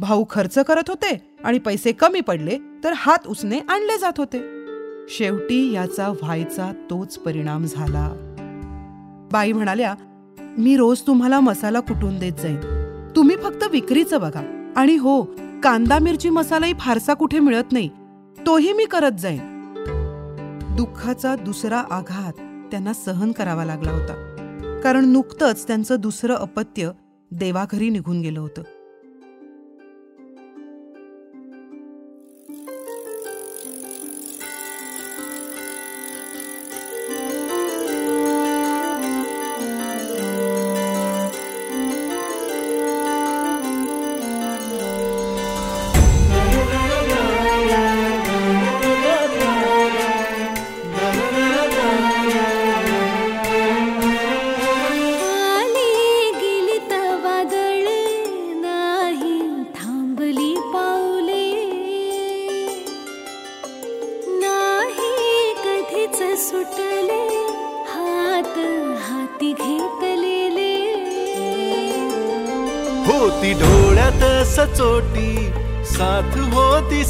भाऊ खर्च करत होते आणि पैसे कमी पडले तर हात उसने आणले जात होते. शेवटी याचा व्हायचा तोच परिणाम झाला. बाई म्हणाल्या मी रोज तुम्हाला मसाला कुटून देत जाईन? तुम्ही फक्त विक्रीचं बघा. आणि हो कांदा मिरची मसालाही फारसा कुठे मिळत नाही. तोही मी करत जाईन. दुःखाचा दुसरा आघात त्यांना सहन करावा लागला होता. कारण नुकतंच त्यांचं दुसरं अपत्य देवाघरी निघून गेलं होतं.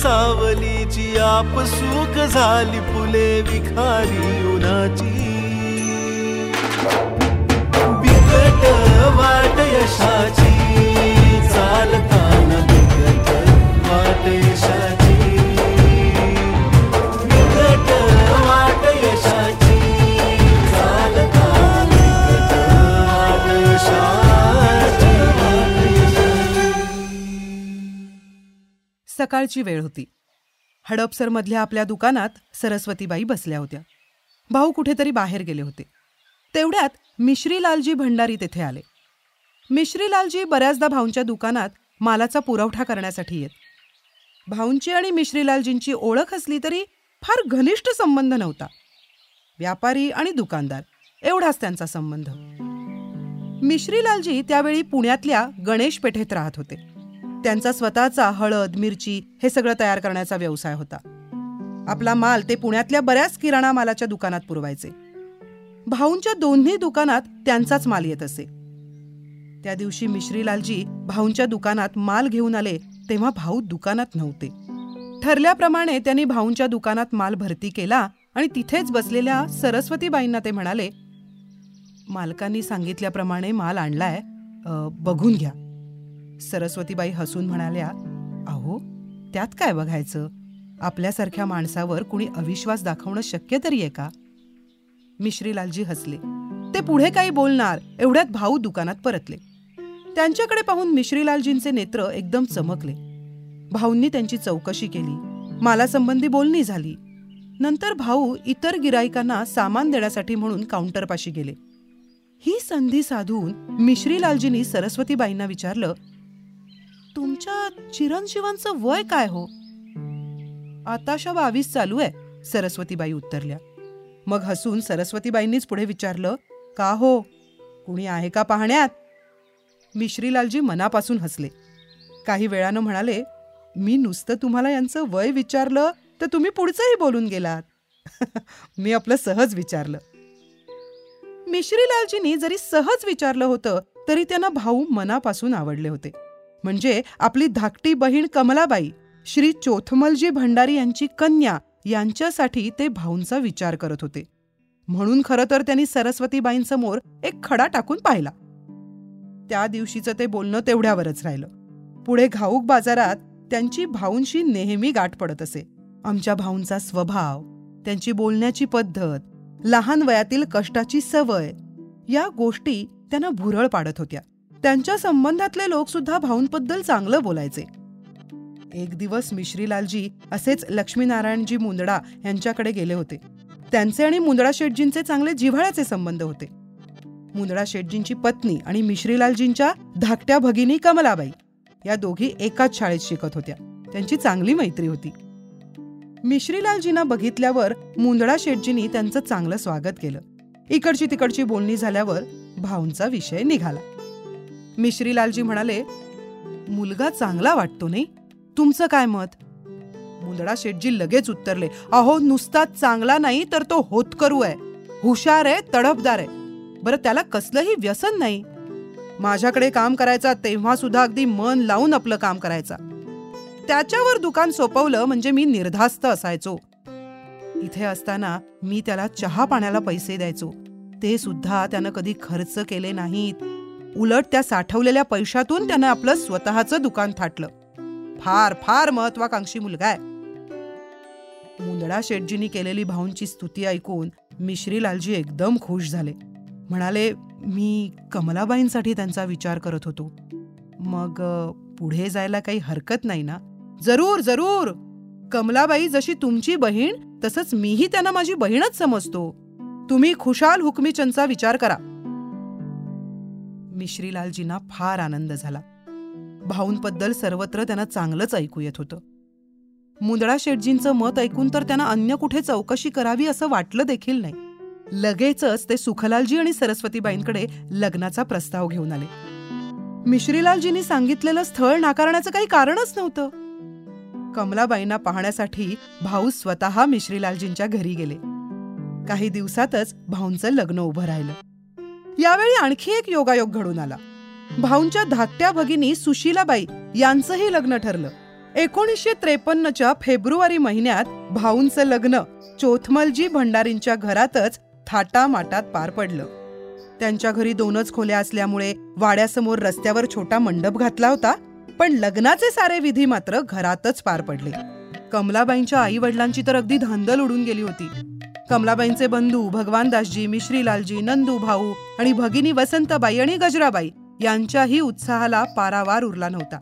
सावलीची आप सुख झाली फुले विखारी उन्हाची सकाळची वेळ होती. हडपसरमधल्या आपल्या दुकानात सरस्वतीबाई बसल्या होत्या. भाऊ कुठेतरी बाहेर गेले होते. तेवढ्यात मिश्रीलालजी भंडारी तेथे आले. मिश्रीलालजी बऱ्याचदा भाऊंच्या दुकानात मालाचा पुरवठा करण्यासाठी येत. भाऊंची आणि मिश्रीलालजींची ओळख असली तरी फार घनिष्ठ संबंध नव्हता. व्यापारी आणि दुकानदार एवढाच त्यांचा संबंध. मिश्रीलालजी त्यावेळी पुण्यातल्या गणेश पेठेत राहत होते. त्यांचा स्वतःचा हळद मिरची हे सगळं तयार करण्याचा व्यवसाय होता. आपला माल ते पुण्यातल्या बऱ्याच किराणा मालाच्या दुकानात पुरवायचे. भाऊंच्या दोन्ही दुकानात त्यांचाच माल येत असे. त्या दिवशी मिश्रीलालजी भाऊंच्या दुकानात माल घेऊन आले तेव्हा भाऊ दुकानात नव्हते. ठरल्याप्रमाणे त्यांनी भाऊंच्या दुकानात माल भरती केला आणि तिथेच बसलेल्या सरस्वतीबाईंना ते म्हणाले मालकांनी सांगितल्याप्रमाणे माल आणलाय बघून घ्या. सरस्वतीबाई हसून म्हणाल्या अहो त्यात काय बघायचं? आपल्यासारख्या माणसावर कुणी अविश्वास दाखवणं शक्य तरी आहे का? मिश्रीलालजी हसले. ते पुढे काही बोलणार एवढ्यात भाऊ दुकानात परतले. त्यांच्याकडे पाहून मिश्रीलालजींचे नेत्र एकदम चमकले. भाऊंनी त्यांची चौकशी केली. मालासंबंधी बोलणी झाली. नंतर भाऊ इतर गिरायकांना सामान देण्यासाठी म्हणून काउंटरपाशी गेले. ही संधी साधून मिश्रीलालजींनी सरस्वतीबाईंना विचारलं तुमच्या चिरंजीवांचं वय काय हो? आताशा बावीस चालू आहे सरस्वतीबाई उत्तरल्या मग हसून सरस्वतीबाईंनीच पुढे विचारलं का हो? कुणी आहे का पाहण्यात? मिश्रीलालजी मनापासून हसले. काही वेळानं म्हणाले मी नुसतं तुम्हाला यांचं वय विचारलं तर तुम्ही पुढचंही बोलून गेलात. मी आपलं सहज विचारलं. मिश्रीलालजींनी जरी सहज विचारलं होतं तरी त्यांना भाऊ मनापासून आवडले होते. म्हणजे आपली धाकटी बहीण कमलाबाई श्री चोथमलजी भंडारी यांची कन्या यांच्यासाठी ते भाऊंचा विचार करत होते. म्हणून खरं तर त्यांनी सरस्वतीबाईंसमोर एक खडा टाकून पाहिला. त्या दिवशीचं ते बोलणं तेवढ्यावरच राहिलं. पुढे घाऊक बाजारात त्यांची भाऊंशी नेहमी गाठ पडत असे. आमच्या भाऊंचा स्वभाव त्यांची बोलण्याची पद्धत लहान वयातील कष्टाची सवय या गोष्टी त्यांना भुरळ पाडत होत्या. त्यांच्या संबंधातले लोक सुद्धा भाऊंबद्दल चांगलं बोलायचे. एक दिवस मिश्रीलालजी असेच लक्ष्मीनारायणजी मुंदडा यांच्याकडे गेले होते. त्यांचे आणि मुंदडा शेटजींचे चांगले जिव्हाळ्याचे संबंध होते. मुंदडा शेटजींची पत्नी आणि मिश्रीलालजींच्या धाकट्या भगिनी कमलाबाई या दोघी एकाच शाळेत शिकत होत्या. त्यांची चांगली मैत्री होती. मिश्रीलालजींना बघितल्यावर मुंदडा शेटजींनी त्यांचं चांगलं स्वागत केलं. इकडची तिकडची बोलणी झाल्यावर भाऊंचा विषय निघाला. मिश्रीलालजी म्हणाले मुलगा चांगला वाटतो नाही? तुमचं काय मत? मुंदडा शेटजी लगेच उत्तरले अहो नुसता चांगला नाही तर तो होतकरू आहे. हुशार आहे तडफदार आहे. बरं त्याला कसलंही व्यसन नाही. माझ्याकडे काम करायचा तेव्हा सुद्धा अगदी मन लावून आपलं काम करायचा. त्याच्यावर दुकान सोपवलं म्हणजे मी निर्धास्त असायचो. इथे असताना मी त्याला चहा पाण्याला पैसे द्यायचो. ते सुद्धा त्यानं कधी खर्च केले नाहीत. उलट त्या साठवलेल्या पैशातून त्यानं आपलं स्वतःचं दुकान थाटलं फार फार महत्वाकांक्षी मुलगा आहे. मुंदडा शेटजींनी केलेली भाऊंची स्तुती ऐकून मिश्री लालजी एकदम खुश झाले. म्हणाले मी कमलाबाईंसाठी त्यांचा विचार करत होतो. मग पुढे जायला काही हरकत नाही ना? जरूर जरूर! कमलाबाई जशी तुमची बहीण तसंच मीही त्यांना माझी बहीणच समजतो. तुम्ही खुशाल हुकमीचंदचा विचार करा. मिश्रीलालजींना फार आनंद झाला. भाऊंबद्दल सर्वत्र त्यांना चांगलंच ऐकू येत होतं. मुंदळा शेटजींचं मत ऐकून तर त्यांना अन्य कुठे चौकशी करावी असं वाटलं देखील नाही. लगेचच ते सुखलालजी आणि सरस्वतीबाईंकडे लग्नाचा प्रस्ताव घेऊन आले. मिश्रीलालजींनी सांगितलेलं स्थळ नाकारण्याचं काही कारणच नव्हतं. कमलाबाईंना पाहण्यासाठी भाऊ स्वतः मिश्रीलालजींच्या घरी गेले. काही दिवसातच भाऊंचं लग्न उभं राहिलं. यावेळी आणखी एक योगायोग घडून आला. भाऊंच्या धाकट्या भगिनी सुशीलाबाई यांचंही लग्न ठरलं. एकोणीसशे त्रेपन्नच्या फेब्रुवारी महिन्यात भाऊंचं लग्न चोथमलजी भंडारींच्या घरातच थाटामाटात पार पडलं. त्यांच्या घरी दोनच खोल्या असल्यामुळे वाड्यासमोर रस्त्यावर छोटा मंडप घातला होता पण लग्नाचे सारे विधी मात्र घरातच पार पडले. कमलाबाईंच्या आई वडिलांची तर अगदी धांदल उडून गेली होती. कमलाबाईंचे बंधू भगवानदासजी मिश्रीलालजी नंदू भाऊ आणि भगिनी वसंतबाई आणि गजराबाई यांच्याही उत्साहाला पारावार उरला नव्हता.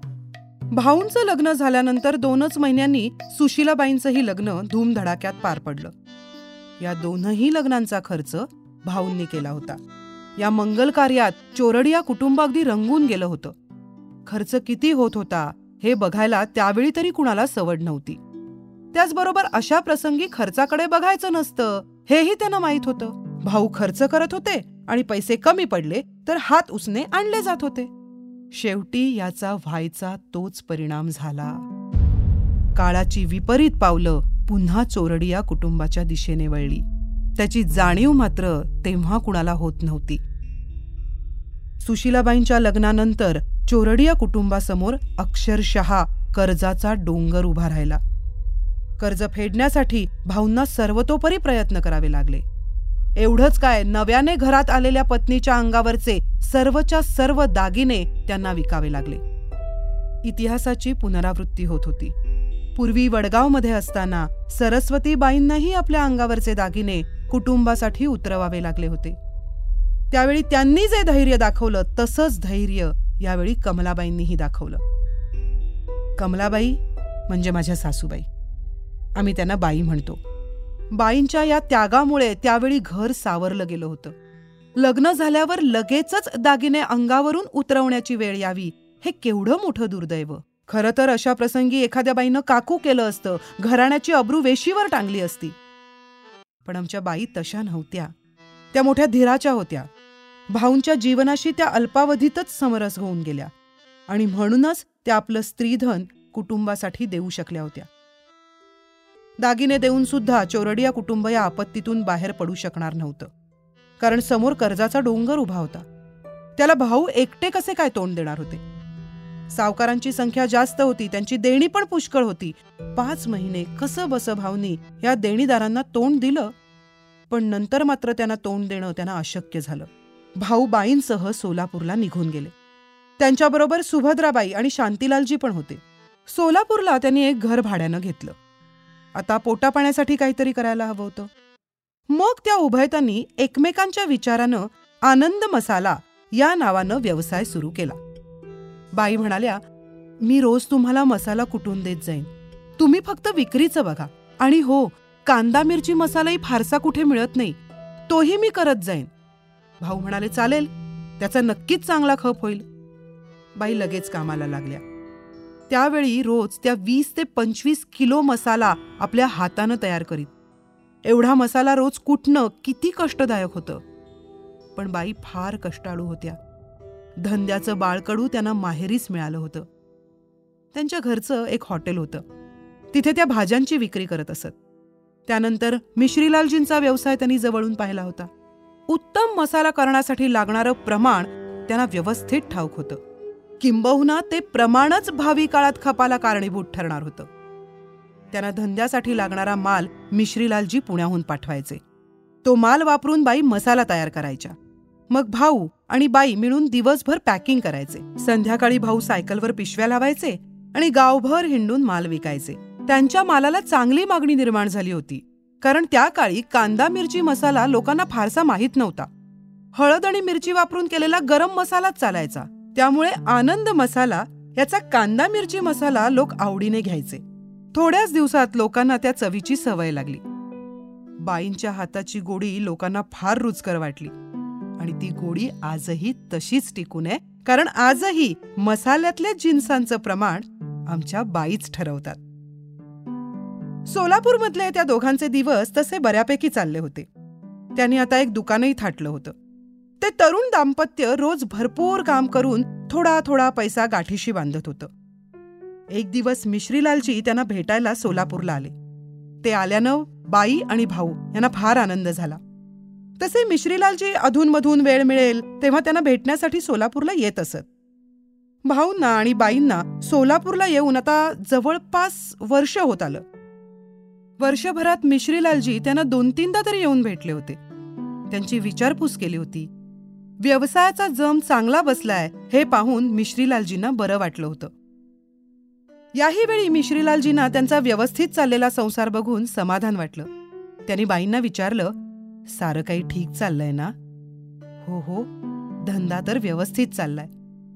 भाऊंचं लग्न झाल्यानंतर दोनच महिन्यांनी सुशीलाबाईंचंही लग्न धूमधडाक्यात पार पडलं. या दोनही लग्नांचा खर्च भाऊंनी केला होता. या मंगल कार्यात चोरडिया कुटुंब अगदी रंगून गेलं होतं. खर्च किती होत होता हे बघायला त्यावेळी तरी कुणाला सवड नव्हती. त्याचबरोबर अशा प्रसंगी खर्चाकडे बघायचं नसतं. हेही त्यांना माहीत होतं. भाऊ खर्च करत होते आणि पैसे कमी पडले तर हात उसने आणले जात होते. शेवटी याचा व्हायचा तोच परिणाम झाला. काळाची विपरीत पावलं पुन्हा चोरडिया कुटुंबाच्या दिशेने वळली. त्याची जाणीव मात्र तेव्हा कुणाला होत नव्हती. सुशीलाबाईंच्या लग्नानंतर चोरडिया कुटुंबासमोर अक्षरशः कर्जाचा डोंगर उभा राहिला. कर्ज फेडण्यासाठी भाऊंना सर्वतोपरी प्रयत्न करावे लागले. एवढंच काय नव्याने घरात आलेल्या पत्नीच्या अंगावरचे सर्वच्या सर्व दागिने त्यांना विकावे लागले. इतिहासाची पुनरावृत्ती होत होती. पूर्वी वडगावमध्ये असताना सरस्वतीबाईंनाही आपल्या अंगावरचे दागिने कुटुंबासाठी उतरवावे लागले होते. त्यावेळी त्यांनी जे धैर्य दाखवलं तसंच धैर्य यावेळी कमलाबाईंनीही दाखवलं. कमलाबाई म्हणजे माझ्या सासूबाई. आम्ही त्यांना बाई म्हणतो. बाईंच्या या त्यागामुळे त्यावेळी घर सावरलं गेलं होतं. लग्न झाल्यावर लगेचच दागिने अंगावरून उतरवण्याची वेळ यावी हे केवढं मोठं दुर्दैव. खरं तर अशा प्रसंगी एखाद्या बाईनं काकू केलं असतं घराण्याची अब्रू वेशीवर टांगली असती. पण आमच्या बाई तशा नव्हत्या. त्या मोठ्या धीराच्या होत्या. भाऊंच्या जीवनाशी त्या अल्पावधीतच समरस होऊन गेल्या. आणि म्हणूनच त्या आपलं स्त्रीधन कुटुंबासाठी देऊ शकल्या होत्या. दागिने देऊन सुद्धा चोरडिया कुटुंब या आपत्तीतून बाहेर पडू शकणार नव्हतं. कारण समोर कर्जाचा डोंगर उभा होता. त्याला भाऊ एकटे कसे काय तोंड देणार होते? सावकारांची संख्या जास्त होती त्यांची देणी पण पुष्कळ होती. पाच महिने कसं बस भाऊनी या देणीदारांना तोंड दिलं? पण नंतर मात्र त्यांना तोंड देणं त्यांना अशक्य झालं. भाऊ बाईंसह सोलापूरला निघून गेले. त्यांच्याबरोबर सुभद्राबाई आणि शांतीलालजी पण होते. सोलापूरला त्यांनी एक घर भाड्यानं घेतलं. आता पोटापाण्यासाठी काहीतरी करायला हवं होतं. मग त्या उभयतांनी एकमेकांच्या विचारानं आनंद मसाला या नावानं व्यवसाय सुरू केला. बाई म्हणाल्या मी रोज तुम्हाला मसाला कुटून देत जाईन? तुम्ही फक्त विक्रीचं बघा. आणि हो कांदा मिरची मसालाही फारसा कुठे मिळत नाही. तोही मी करत जाईन. भाऊ म्हणाले चालेल. त्याचा नक्कीच चांगला खप होईल. बाई लगेच कामाला लागल्या. त्यावेळी रोज त्या वीस ते पंचवीस किलो मसाला आपल्या हातानं तयार करीत. एवढा मसाला रोज कुटणं किती कष्टदायक होतं. पण बाई फार कष्टाळू होत्या. धंद्याचं बाळकडू त्यांना माहेरीच मिळालं होतं. त्यांच्या घरचं एक हॉटेल होतं. तिथे त्या भाज्यांची विक्री करत असत. त्यानंतर मिश्रीलालजींचा व्यवसाय त्यांनी जवळून पाहिला होता. उत्तम मसाला करण्यासाठी लागणारं प्रमाण त्यांना व्यवस्थित ठाऊक होतं. किंबहुना ते प्रमाणच भावी काळात खपाला कारणीभूत ठरणार होतं. त्यांना धंद्यासाठी लागणारा माल मिश्रीलालजी पुण्याहून पाठवायचे. तो माल वापरून बाई मसाला तयार करायच्या. मग भाऊ आणि बाई मिळून दिवसभर पॅकिंग करायचे. संध्याकाळी भाऊ सायकलवर पिशव्या लावायचे आणि गावभर हिंडून माल विकायचे. त्यांच्या मालाला चांगली मागणी निर्माण झाली होती. कारण त्या काळी कांदा मिरची मसाला लोकांना फारसा माहीत नव्हता. हळद आणि मिरची वापरून केलेला गरम मसालाच चालायचा. त्यामुळे आनंद मसाला याचा कांदा मिरची मसाला लोक आवडीने घ्यायचे. थोड्याच दिवसात लोकांना त्या चवीची सवय लागली. बाईंच्या हाताची गोडी लोकांना फार रुचकर वाटली. आणि ती गोडी आजही तशीच टिकून आहे कारण आजही मसाल्यातल्या जिन्सांचं प्रमाण आमच्या बाईच ठरवतात. सोलापूरमधले त्या दोघांचे दिवस तसे बऱ्यापैकी चालले होते. त्यांनी आता एक दुकानही थाटलं होतं. ते तरुण दाम्पत्य रोज भरपूर काम करून थोडा थोडा पैसा गाठीशी बांधत होतं. एक दिवस मिश्रीलालजी त्यांना भेटायला सोलापूरला आले. ते आल्यानं बाई आणि भाऊ यांना फार आनंद झाला. तसे मिश्रीलालजी अधूनमधून वेळ मिळेल तेव्हा त्यांना भेटण्यासाठी सोलापूरला येत असत. भाऊंना आणि बाईंना सोलापूरला येऊन आता जवळपास वर्ष होत आलं. वर्षभरात मिश्रीलालजी त्यांना दोन तीनदा तरी येऊन भेटले होते. त्यांची विचारपूस केली होती. व्यवसायाचा जम चांगला बसलाय हे पाहून मिश्रीलालजींना बरं वाटलं होतं. याही वेळी मिश्रीलालजींना त्यांचा व्यवस्थित चाललेला संसार बघून समाधान वाटलं. त्यांनी बाईंना विचारलं सारं काही ठीक चाललंय ना? हो हो धंदा तर व्यवस्थित चाललाय.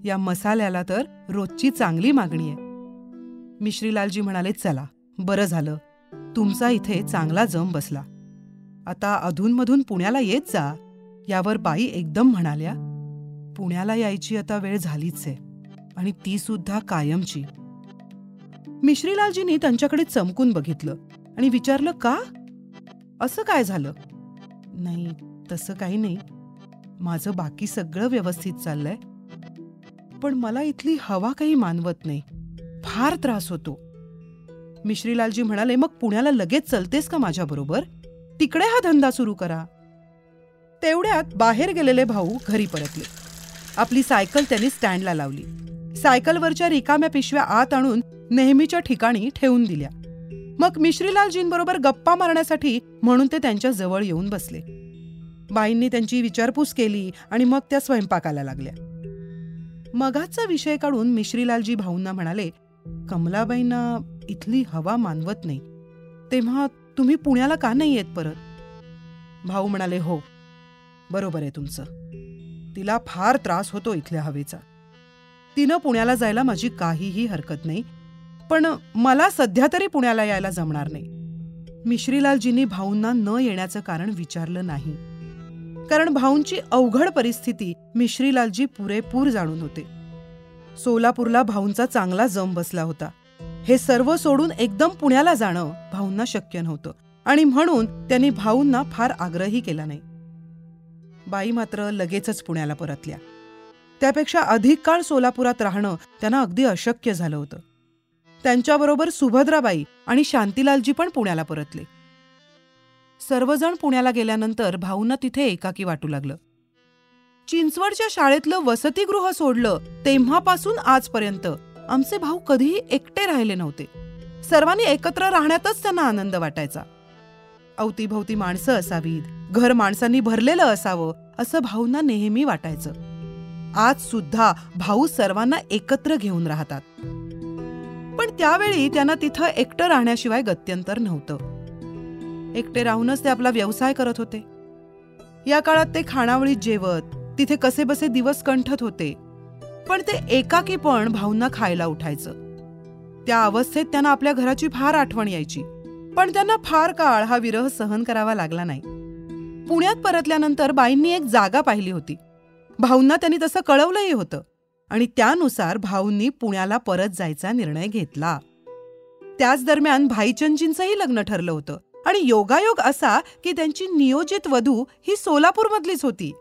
या मसाल्याला तर रोजची चांगली मागणी आहे. मिश्रीलालजी म्हणाले चला बरं झालं. तुमचा इथे चांगला जम बसला. आता अधूनमधून पुण्याला येत जा. यावर बाई एकदम म्हणाल्या पुण्याला यायची आता वेळ झालीच आहे आणि ती सुद्धा कायमची. मिश्रीलालजींनी त्यांच्याकडे चमकून बघितलं आणि विचारलं का? असं काय झालं? नाही तसं काही नाही. माझं बाकी सगळं व्यवस्थित चाललंय. पण मला इथली हवा काही मानवत नाही. फार त्रास होतो. मिश्रीलालजी म्हणाले मग पुण्याला लगेच चलतेस का माझ्याबरोबर? तिकडे हा धंदा सुरू करा. तेवढ्यात बाहेर गेलेले भाऊ घरी परतले. आपली सायकल त्यांनी स्टँडला लावली. सायकलवरच्या रिकाम्या पिशव्या आत आणून नेहमीच्या ठिकाणी ठेवून दिल्या. मग मिश्रीलालजींबरोबर गप्पा मारण्यासाठी म्हणून ते त्यांच्या जवळ येऊन बसले. बाईंनी त्यांची विचारपूस केली आणि मग त्या स्वयंपाकाला लागल्या. मगाचा विषय काढून मिश्रीलालजी भाऊंना म्हणाले कमलाबाईंना इथली हवा मानवत नाही. तेव्हा तुम्ही पुण्याला का नाही येत परत? भाऊ म्हणाले हो बरोबर आहे तुमचं. तिला फार त्रास होतो इथल्या हवेचा. तिनं पुण्याला जायला माझी काहीही हरकत नाही पण मला सध्या तरी पुण्याला यायला जमणार नाही. मिश्रीलालजींनी भाऊंना न येण्याचं कारण विचारलं नाही. कारण भाऊंची अवघड परिस्थिती मिश्रीलालजी पुरेपूर जाणून होते. सोलापूरला भाऊंचा चांगला जम बसला होता. हे सर्व सोडून एकदम पुण्याला जाणं भाऊंना शक्य नव्हतं आणि म्हणून त्यांनी भाऊंना फार आग्रही केला नाही. बाई मात्र लगेचच पुण्याला परतल्या. त्यापेक्षा अधिक काळ सोलापुरात राहणं त्यांना अगदी अशक्य झालं होतं. त्यांच्याबरोबर सुभद्राबाई आणि शांतीलालजी पण पुण्याला परतले. सर्वजण पुण्याला गेल्यानंतर भाऊंना तिथे एकाकी वाटू लागलं. चिंचवडच्या शाळेतलं वसतिगृह सोडलं तेव्हापासून आजपर्यंत आमचे भाऊ कधीही एकटे राहिले नव्हते. सर्वांनी एकत्र राहण्यातच त्यांना आनंद वाटायचा. अवतीभवती माणसं असावीत. घर माणसांनी भरलेलं असावं असं भाऊंना नेहमी वाटायचं. आज सुद्धा भाऊ सर्वांना एकत्र घेऊन राहतात. पण त्यावेळी त्यांना तिथं एकटं राहण्याशिवाय गत्यंतर नव्हतं. एकटे राहूनच ते आपला व्यवसाय करत होते. या काळात ते खाणावळीत जेवत तिथे कसेबसे दिवस कंठत होते. पण ते एकाकी पण भाऊंना खायला उठायचं. त्या अवस्थेत त्यांना आपल्या घराची फार आठवण यायची. पण त्यांना फार काळ हा विरह सहन करावा लागला नाही. पुण्यात परतल्यानंतर बाईंनी एक जागा पाहिली होती. भाऊंना त्यांनी तसं कळवलंही होतं आणि त्यानुसार भाऊंनी पुण्याला परत जायचा निर्णय घेतला. त्याच दरम्यान भाईचंदजींचंही लग्न ठरलं होतं आणि योगायोग असा की त्यांची नियोजित वधू ही सोलापूरमधलीच होती.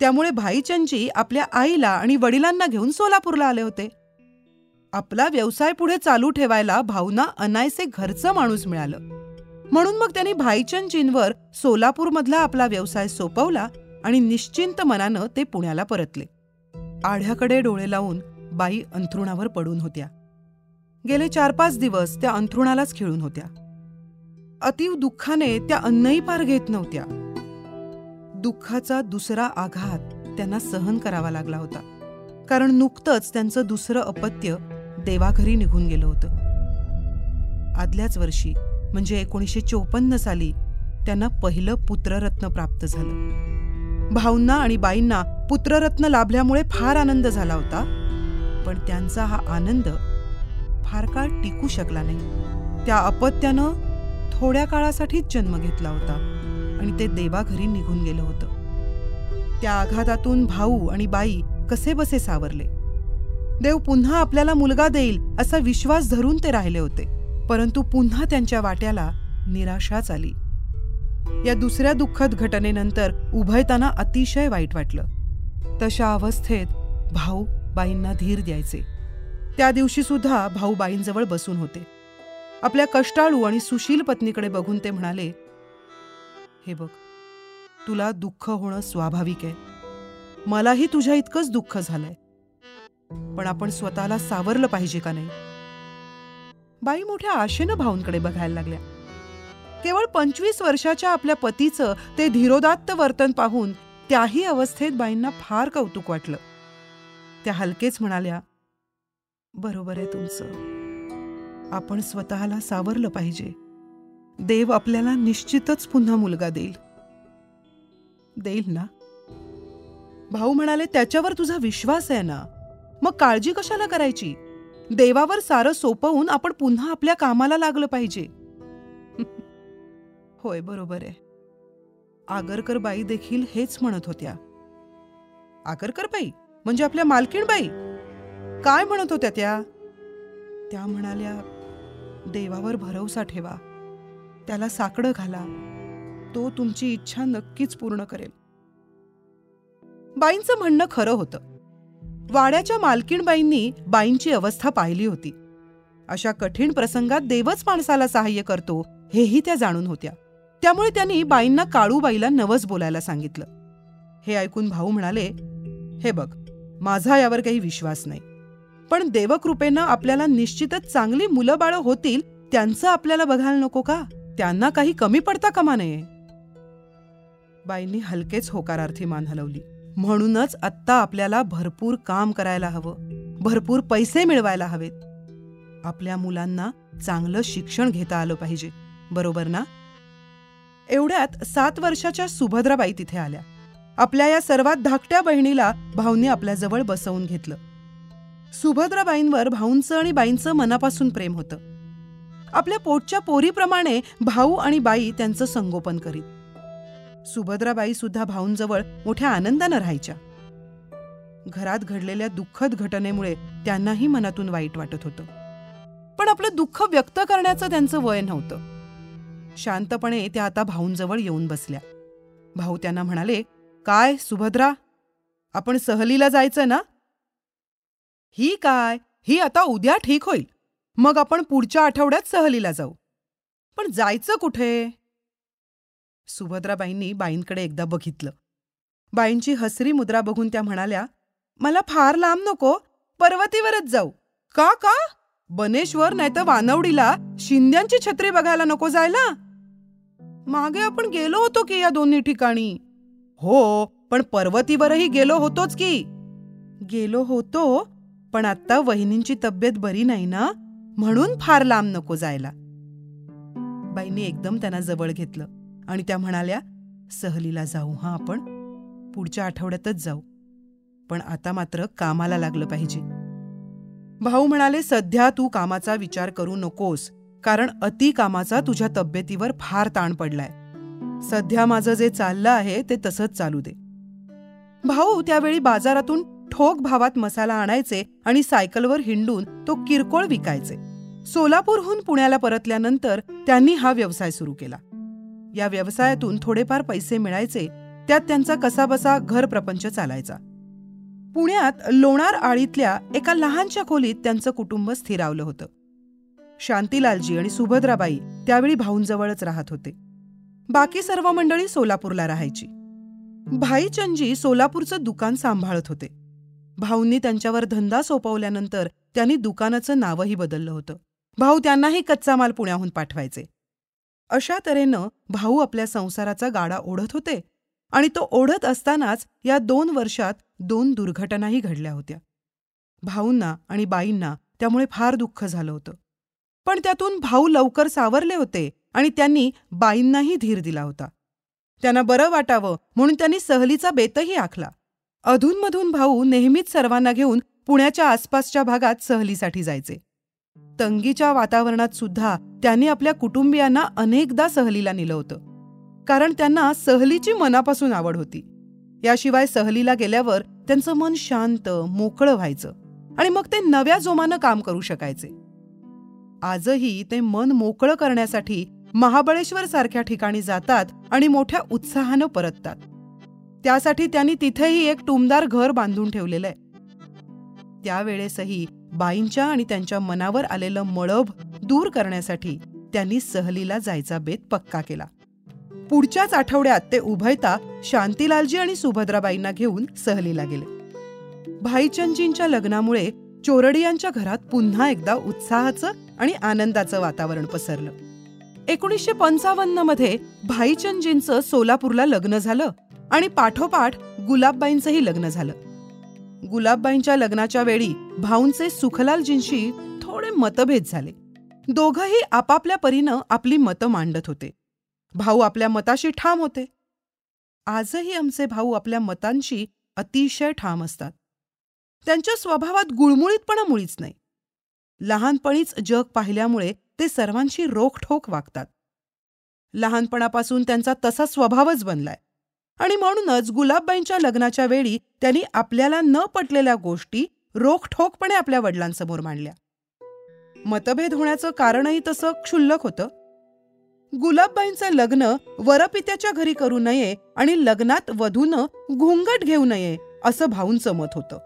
त्यामुळे भाईचंदजी आपल्या आईला आणि वडिलांना घेऊन सोलापूरला आले होते. आपला व्यवसाय पुढे चालू ठेवायला भाऊना अनायसे घरचं माणूस मिळालं. म्हणून मग त्यांनी भाईचंदजींवर सोलापूरमधला आपला व्यवसाय सोपवला आणि निश्चिंत मनानं ते पुण्याला परतले. आढ्याकडे डोळे लावून बाई अंथरुणावर पडून होत्या. गेले चार पाच दिवस त्या अंथरुणालाच खिळून होत्या. अतीव दुःखाने त्या अन्नही पार घेत नव्हत्या. दुःखाचा दुसरा आघात त्यांना सहन करावा लागला होता. कारण नुकतंच त्यांचं दुसरं अपत्य देवाघरी निघून गेलं होतं. आदल्याच वर्षी म्हणजे एकोणीसशे चोपन्न साली त्यांना पहिलं पुत्ररत्न प्राप्त झालं. भाऊंना आणि बाईंना पुत्ररत्न लाभल्यामुळे फार आनंद झाला होता पण त्यांचा हा आनंद फार काळ टिकू शकला नाही. त्या अपत्यानं थोड्या काळासाठीच जन्म घेतला होता आणि ते देवाघरी निघून गेलं होतं. त्या आघातातून भाऊ आणि बाई कसे बसे सावरले. देव पुन्हा आपल्याला मुलगा देईल असा विश्वास धरून ते राहिले होते. परंतु पुन्हा त्यांच्या वाट्याला निराशाच आली. या दुसऱ्या दुःखद घटनेनंतर उभयताना अतिशय वाईट वाटलं. तशा अवस्थेत भाऊ बाईंना धीर द्यायचे. त्या दिवशी सुद्धा भाऊ बाईंजवळ बसून होते. आपल्या कष्टाळू आणि सुशील पत्नीकडे बघून ते म्हणाले हे बघ तुला दुःख होणं स्वाभाविक आहे. मलाही तुझ्या इतकंच दुःख झालंय. पण आपण स्वतःला सावरलं पाहिजे का नाही? बाई मोठ्या आशेनं भाऊंकडे बघायला लागल्या. केवळ पंचवीस वर्षाच्या आपल्या पतीचं ते धीरोदात्त वर्तन पाहून त्याही अवस्थेत बाईंना फार कौतुक वाटलं. त्या हलकेच म्हणाल्या बरोबर आहे तुमचं. आपण स्वतःला सावरलं पाहिजे. देव आपल्याला निश्चितच पुन्हा मुलगा देईल. देईल ना? भाऊ म्हणाले त्याच्यावर तुझा विश्वास आहे ना? मग काळजी कशाला करायची? देवावर सारं सोपवून आपण पुन्हा आपल्या कामाला लागलं पाहिजे. होय बरोबर आहे. आगरकर बाई देखील हेच म्हणत होत्या. आगरकर बाई? म्हणजे आपल्या मालकीण बाई? काय म्हणत होत्या त्या? त्या म्हणाल्या देवावर भरवसा ठेवा. त्याला साकडं घाला. तो तुमची इच्छा नक्कीच पूर्ण करेल. बाईंचं म्हणणं खरं होतं. वाड्याच्या मालकीणबाईंनी बाईंची अवस्था पाहिली होती. अशा कठीण प्रसंगात देवच माणसाला सहाय्य करतो हेही त्या जाणून होत्या. त्यामुळे त्यांनी बाईंना काळूबाईला नवस बोलायला सांगितलं. हे ऐकून भाऊ म्हणाले हे बघ माझा यावर काही विश्वास नाही. पण देवकृपेनं आपल्याला निश्चितच चांगली मुलं बाळं होतील त्यांचं आपल्याला बघायला नको का? त्यांना काही कमी पडता कमा नये. बाईंनी हलकेच होकारार्थी मान हलवली. म्हणूनच आत्ता आपल्याला भरपूर काम करायला हवं. भरपूर पैसे मिळवायला हवेत. आपल्या मुलांना चांगलं शिक्षण घेता आलं पाहिजे. बरोबर ना? एवढ्यात सात वर्षाच्या सुभद्राबाई तिथे आल्या. आपल्या या सर्वात धाकट्या बहिणीला भाऊंनी आपल्याजवळ बसवून घेतलं. सुभद्राबाईंवर भाऊंचं आणि बाईंचं मनापासून प्रेम होतं. आपल्या पोटच्या पोरीप्रमाणे भाऊ आणि बाई त्यांचं संगोपन करीत. सुभद्राबाई सुद्धा भाऊंजवळ मोठ्या आनंदानं राहायच्या. घरात घडलेल्या दुःखद घटनेमुळे त्यांनाही मनातून वाईट वाटत होतं. पण आपलं दुःख व्यक्त करण्याचं त्यांचं वय नव्हतं. शांतपणे त्या आता भाऊंजवळ येऊन बसल्या. भाऊ त्यांना म्हणाले काय सुभद्रा? आपण सहलीला जायचं ना? ही काय? ही आता उद्या ठीक होईल. मग आपण पुढच्या आठवड्यात सहलीला जाऊ. पण जायचं कुठे? सुभद्राबाईंनी बाईंकडे एकदा बघितलं. बाईंची हसरी मुद्रा बघून त्या म्हणाल्या मला फार लांब नको पर्वतीवरच जाऊ. का का? बनेश्वर नाहीतर वानवडीला शिंद्यांची छत्री बघायला नको जायला? मागे आपण गेलो होतो की या दोन्ही ठिकाणी. हो पण पर्वतीवरही गेलो होतोच की. गेलो होतो पण आता वहिनींची तब्येत बरी नाही ना म्हणून फार लांब नको जायला. बाईंनी एकदम त्यांना जवळ घेतलं. आणि त्या म्हणाल्या सहलीला जाऊ हां आपण? पुढच्या आठवड्यातच जाऊ. पण आता मात्र कामाला लागलं पाहिजे. भाऊ म्हणाले सध्या तू कामाचा विचार करू नकोस कारण अति कामाचा तुझ्या तब्येतीवर फार ताण पडलाय. सध्या माझं जे चाललं आहे ते तसंच चालू दे. भाऊ त्यावेळी बाजारातून ठोक भावात मसाला आणायचे आणि सायकलवर हिंडून तो किरकोळ विकायचे. सोलापूरहून पुण्याला परतल्यानंतर त्यांनी हा व्यवसाय सुरू केला. या व्यवसायातून थोडेफार पैसे मिळायचे त्यात त्यांचा कसाबसा घर प्रपंच चालायचा. पुण्यात लोणार आळीतल्या एका लहानशा खोलीत त्यांचं कुटुंब स्थिरावलं होतं. शांतीलालजी आणि सुभद्राबाई त्यावेळी भाऊंजवळच राहत होते. बाकी सर्व मंडळी सोलापूरला राहायची. भाईचंदजी सोलापूरचं दुकान सांभाळत होते. भाऊंनी त्यांच्यावर धंदा सोपवल्यानंतर त्यांनी दुकानाचं नावही बदललं होतं. भाऊ त्यांनाही कच्चा माल पुण्याहून पाठवायचे. अशा तऱ्हेनं भाऊ आपल्या संसाराचा गाडा ओढत होते आणि तो ओढत असतानाच या दोन वर्षात दोन दुर्घटनाही घडल्या होत्या. भाऊंना आणि बाईंना त्यामुळे फार दुःख झालं होतं. पण त्यातून भाऊ लवकर सावरले होते आणि त्यांनी बाईंनाही धीर दिला होता. त्यांना बरं वाटावं म्हणून त्यांनी सहलीचा बेतही आखला. अधूनमधून भाऊ नेहमीच सर्वांना घेऊन पुण्याच्या आसपासच्या भागात सहलीसाठी जायचे. तंगीच्या वातावरणात सुद्धा त्यांनी आपल्या कुटुंबियांना अनेकदा सहलीला नेलं होतं. कारण त्यांना सहलीची मनापासून आवड होती. याशिवाय सहलीला गेल्यावर त्यांचं मन शांत मोकळं व्हायचं आणि मग ते नव्या जोमानं काम करू शकायचे. आजही ते मन मोकळं करण्यासाठी महाबळेश्वर सारख्या ठिकाणी जातात आणि मोठ्या उत्साहानं परततात. त्यासाठी त्यांनी तिथेही एक टुमदार घर बांधून ठेवलेलं आहे. त्यावेळेसही बाईंच्या आणि त्यांच्या मनावर आलेलं मळभ दूर करण्यासाठी त्यांनी सहलीला जायचा बेत पक्का केला. पुढच्याच आठवड्यात ते उभयता शांतीलालजी आणि सुभद्राबाईंना घेऊन सहलीला गेले. भाईचंदजींच्या लग्नामुळे चोरडियांच्या घरात पुन्हा एकदा उत्साहाचं आणि आनंदाचं वातावरण पसरलं. एकोणीसशे पंचावन्नमध्ये भाईचंदजींचं सोलापूरला लग्न झालं आणि पाठोपाठ गुलाबबाईंचंही लग्न झालं. गुलाबबाईंच्या लग्नाच्या वेळी भाऊंचे सुखलालजींशी थोडे मतभेद झाले. दोघंही आपापल्या परीनं आपली मतं मांडत होते. भाऊ आपल्या मताशी ठाम होते. आजही आमचे भाऊ आपल्या मतांशी अतिशय ठाम असतात. त्यांच्या स्वभावात गुळमुळीतपणा मुळीच नाही. लहानपणीच जग पाहिल्यामुळे ते सर्वांशी रोखठोक वागतात. लहानपणापासून त्यांचा तसा स्वभावच बनलाय. आणि म्हणूनच गुलाबबाईंच्या लग्नाच्या वेळी त्यांनी आपल्याला न पटलेल्या गोष्टी रोखठोकपणे आपल्या वडिलांसमोर मांडल्या. मतभेद होण्याचं कारणही तसं क्षुल्लक होतं. गुलाबबाईंचं लग्न वरपित्याच्या घरी करू नये आणि लग्नात वधूनं घुंगट घेऊ नये असं भाऊंचं मत होतं.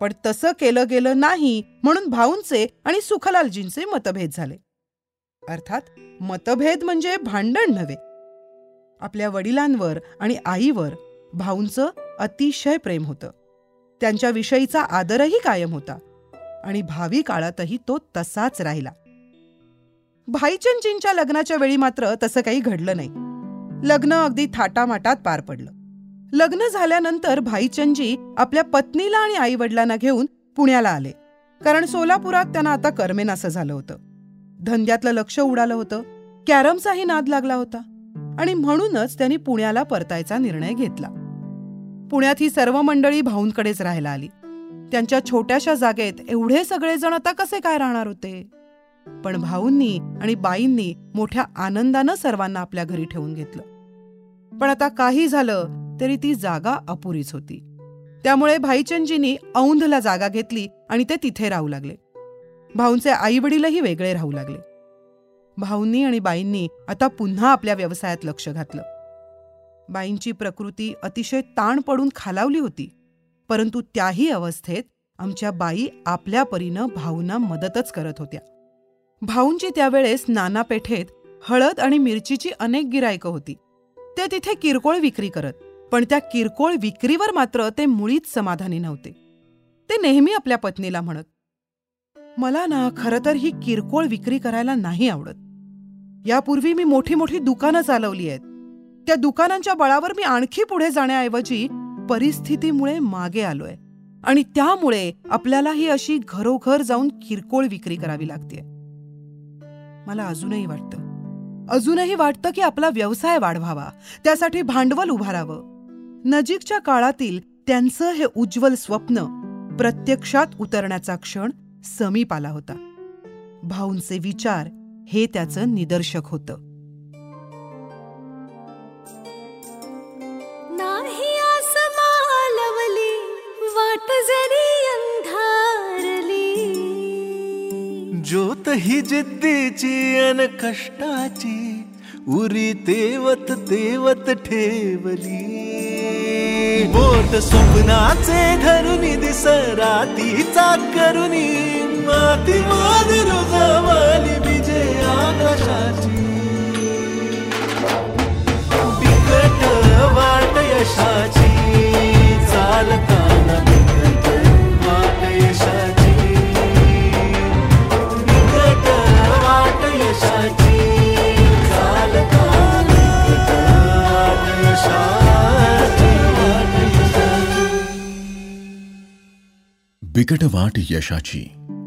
पण तसं केलं गेलं नाही म्हणून भाऊंचे आणि सुखलालजींचे मतभेद झाले. अर्थात मतभेद म्हणजे भांडण नव्हे. आपल्या वडिलांवर आणि आईवर भाऊंचं अतिशय प्रेम होतं. त्यांच्याविषयीचा आदरही कायम होता आणि भावी काळातही तो तसाच राहिला. भाईचंदजींच्या लग्नाच्या वेळी मात्र तसं काही घडलं नाही. लग्न अगदी थाटामाटात पार पडलं. लग्न झाल्यानंतर भाईचंदजी आपल्या पत्नीला आणि आई वडिलांना घेऊन पुण्याला आले. कारण सोलापुरात त्यांना आता करमेनासं झालं होतं. धंद्यातलं लक्ष उडालं होतं. कॅरमचाही नाद लागला होता. आणि म्हणूनच त्यांनी पुण्याला परतायचा निर्णय घेतला. पुण्यात ही सर्व मंडळी भाऊंकडेच राहायला आली. त्यांच्या छोट्याशा जागेत एवढे सगळेजण आता कसे काय राहणार होते? पण भाऊंनी आणि बाईंनी मोठ्या आनंदानं सर्वांना आपल्या घरी ठेवून घेतलं. पण आता काही झालं तरी ती जागा अपुरीच होती. त्यामुळे भाईचंदजींनी औंधला जागा घेतली आणि ते तिथे राहू लागले. भाऊंचे आई वडीलही वेगळे राहू लागले. भाऊंनी आणि बाईंनी आता पुन्हा आपल्या व्यवसायात लक्ष घातलं. बाईंची प्रकृती अतिशय ताण पडून खालावली होती परंतु त्याही अवस्थेत आमच्या बाई आपल्या परीनं भाऊंना मदतच करत होत्या. भाऊंची त्यावेळेस नाना पेठेत हळद आणि मिरचीची अनेक गिरायकं होती. ते तिथे किरकोळ विक्री करत पण त्या किरकोळ विक्रीवर मात्र ते मुळीच समाधानी नव्हते. ते नेहमी आपल्या पत्नीला म्हणत मला ना खरं तर ही किरकोळ विक्री करायला नाही आवडत. यापूर्वी मी मोठी मोठी दुकानं चालवली आहेत. त्या दुकानांच्या बळावर मी आणखी पुढे जाण्याऐवजी परिस्थितीमुळे मागे आलोय. आणि त्यामुळे आपल्याला ही अशी घरोघर जाऊन किरकोळ विक्री करावी लागते मला अजूनही वाटतं. अजूनही वाटतं की आपला व्यवसाय वाढवावा. त्यासाठी भांडवल उभारावं. नजीकच्या काळातील त्यांचं हे उज्ज्वल स्वप्न प्रत्यक्षात उतरण्याचा क्षण समीप आला होता. भाऊंचे विचार हे त्याचं निदर्शक होतं. नाही आस मालवली वाट जरी अंधारली. ज्योत ही जिद्दीची अन कष्टाची उरी तेवत तेवत ठेवली. बोट स्वप्नाचे धरुनी दिसरातीचा करुनी माती माझी रोजावाली विजय आकाशाची बिकट वाट यशाची चालताना बिकट वाट यशाची बिकट वाट यशाची चालताना वाट बिकट वाट यशाची